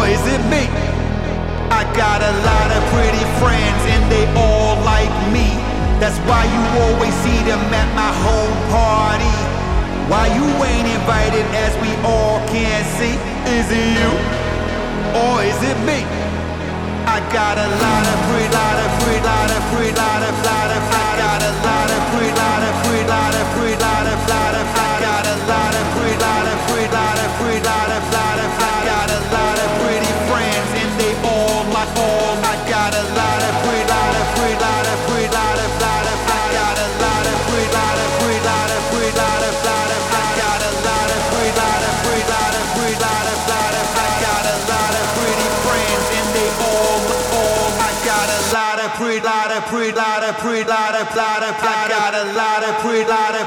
or is it me? I got a lot of pretty friends and they all like me. That's why you always see them at my home party. Why you ain't invited as we all can see? Is it you or is it me? I got a lot of pretty, lot of pretty, lot of pretty, lot of, lot of, I got a lot of pretty.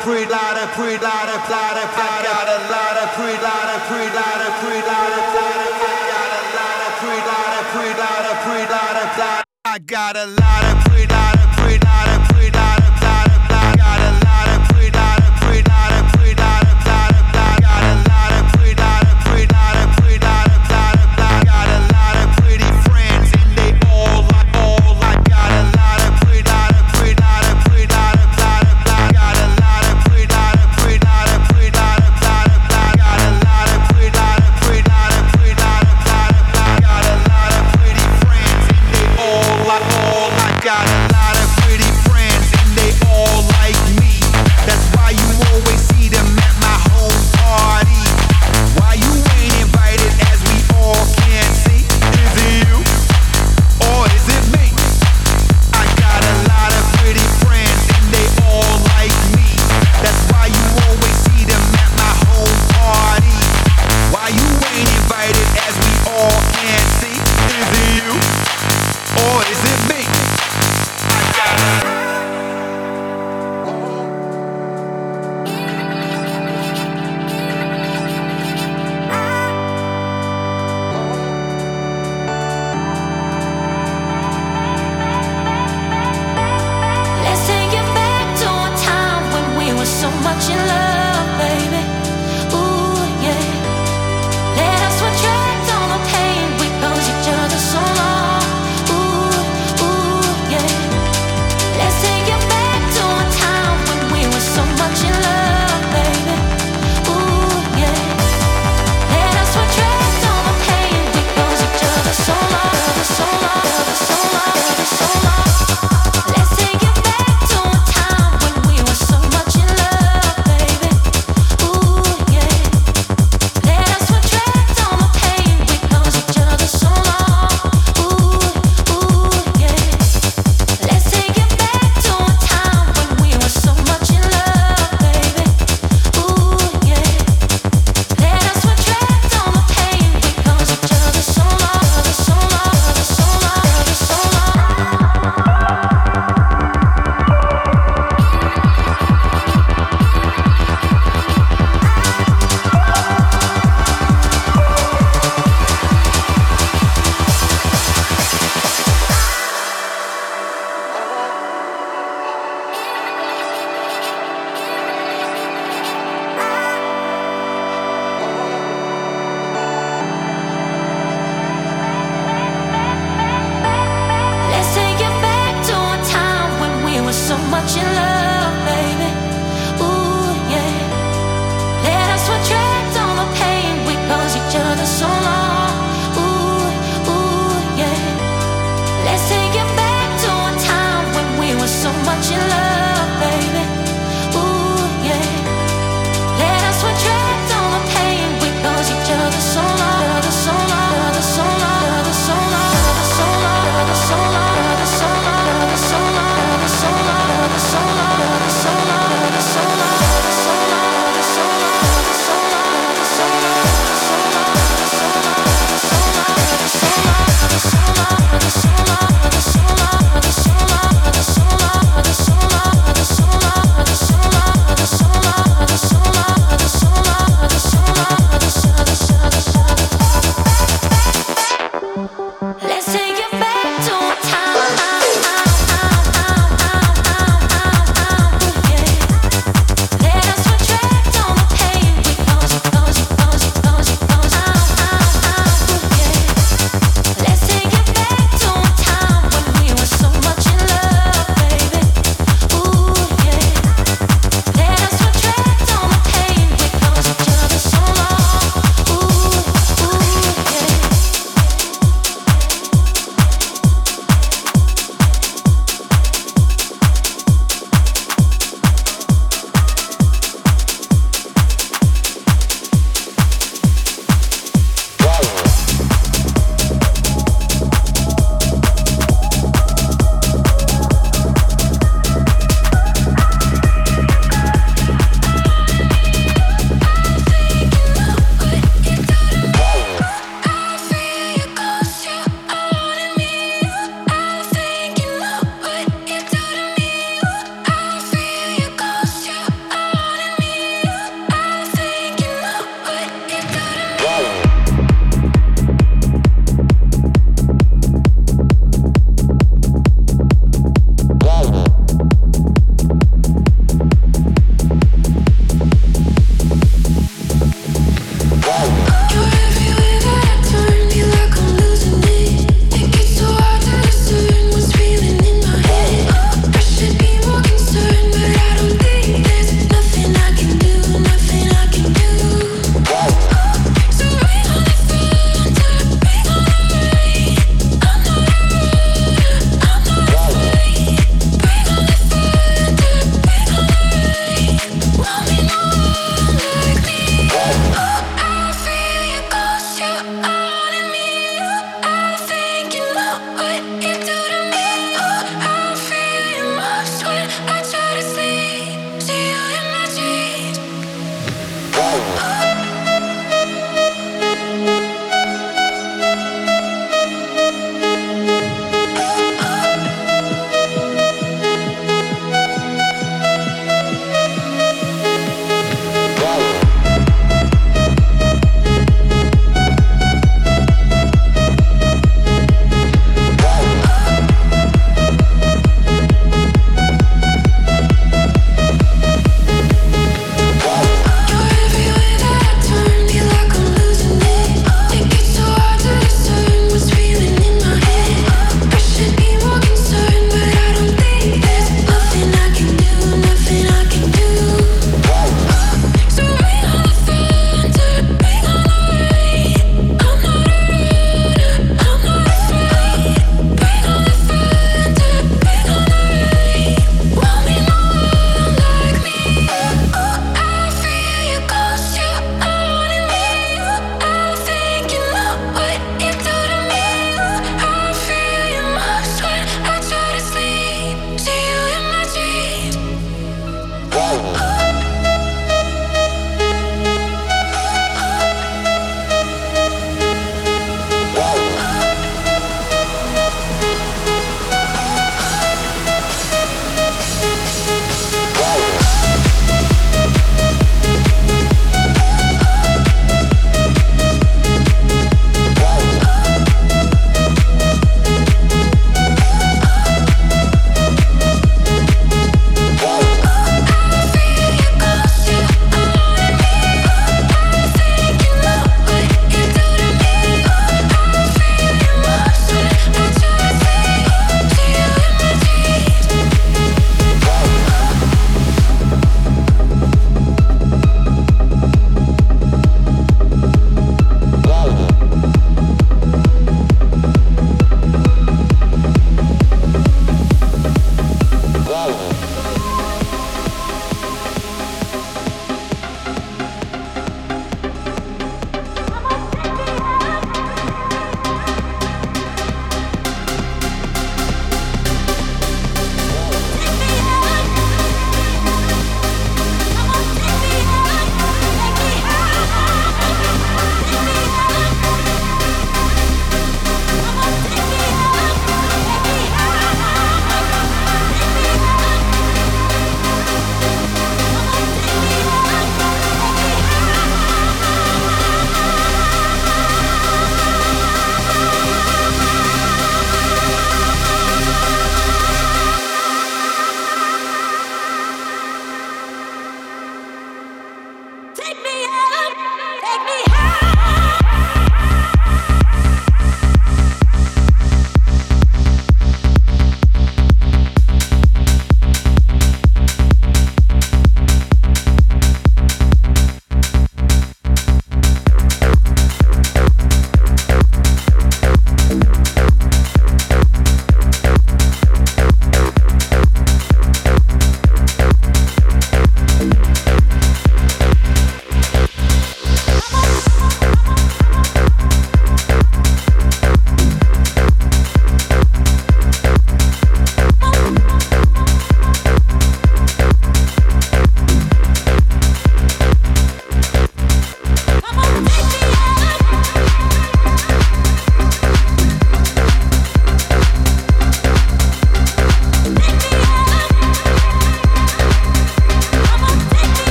I got a lot pre louder, pre louder, louder, I got a lot of pre louder, pre louder, pre louder, louder, I got a lot of pre louder, pre louder, pre louder, louder, I got a lot of pre louder.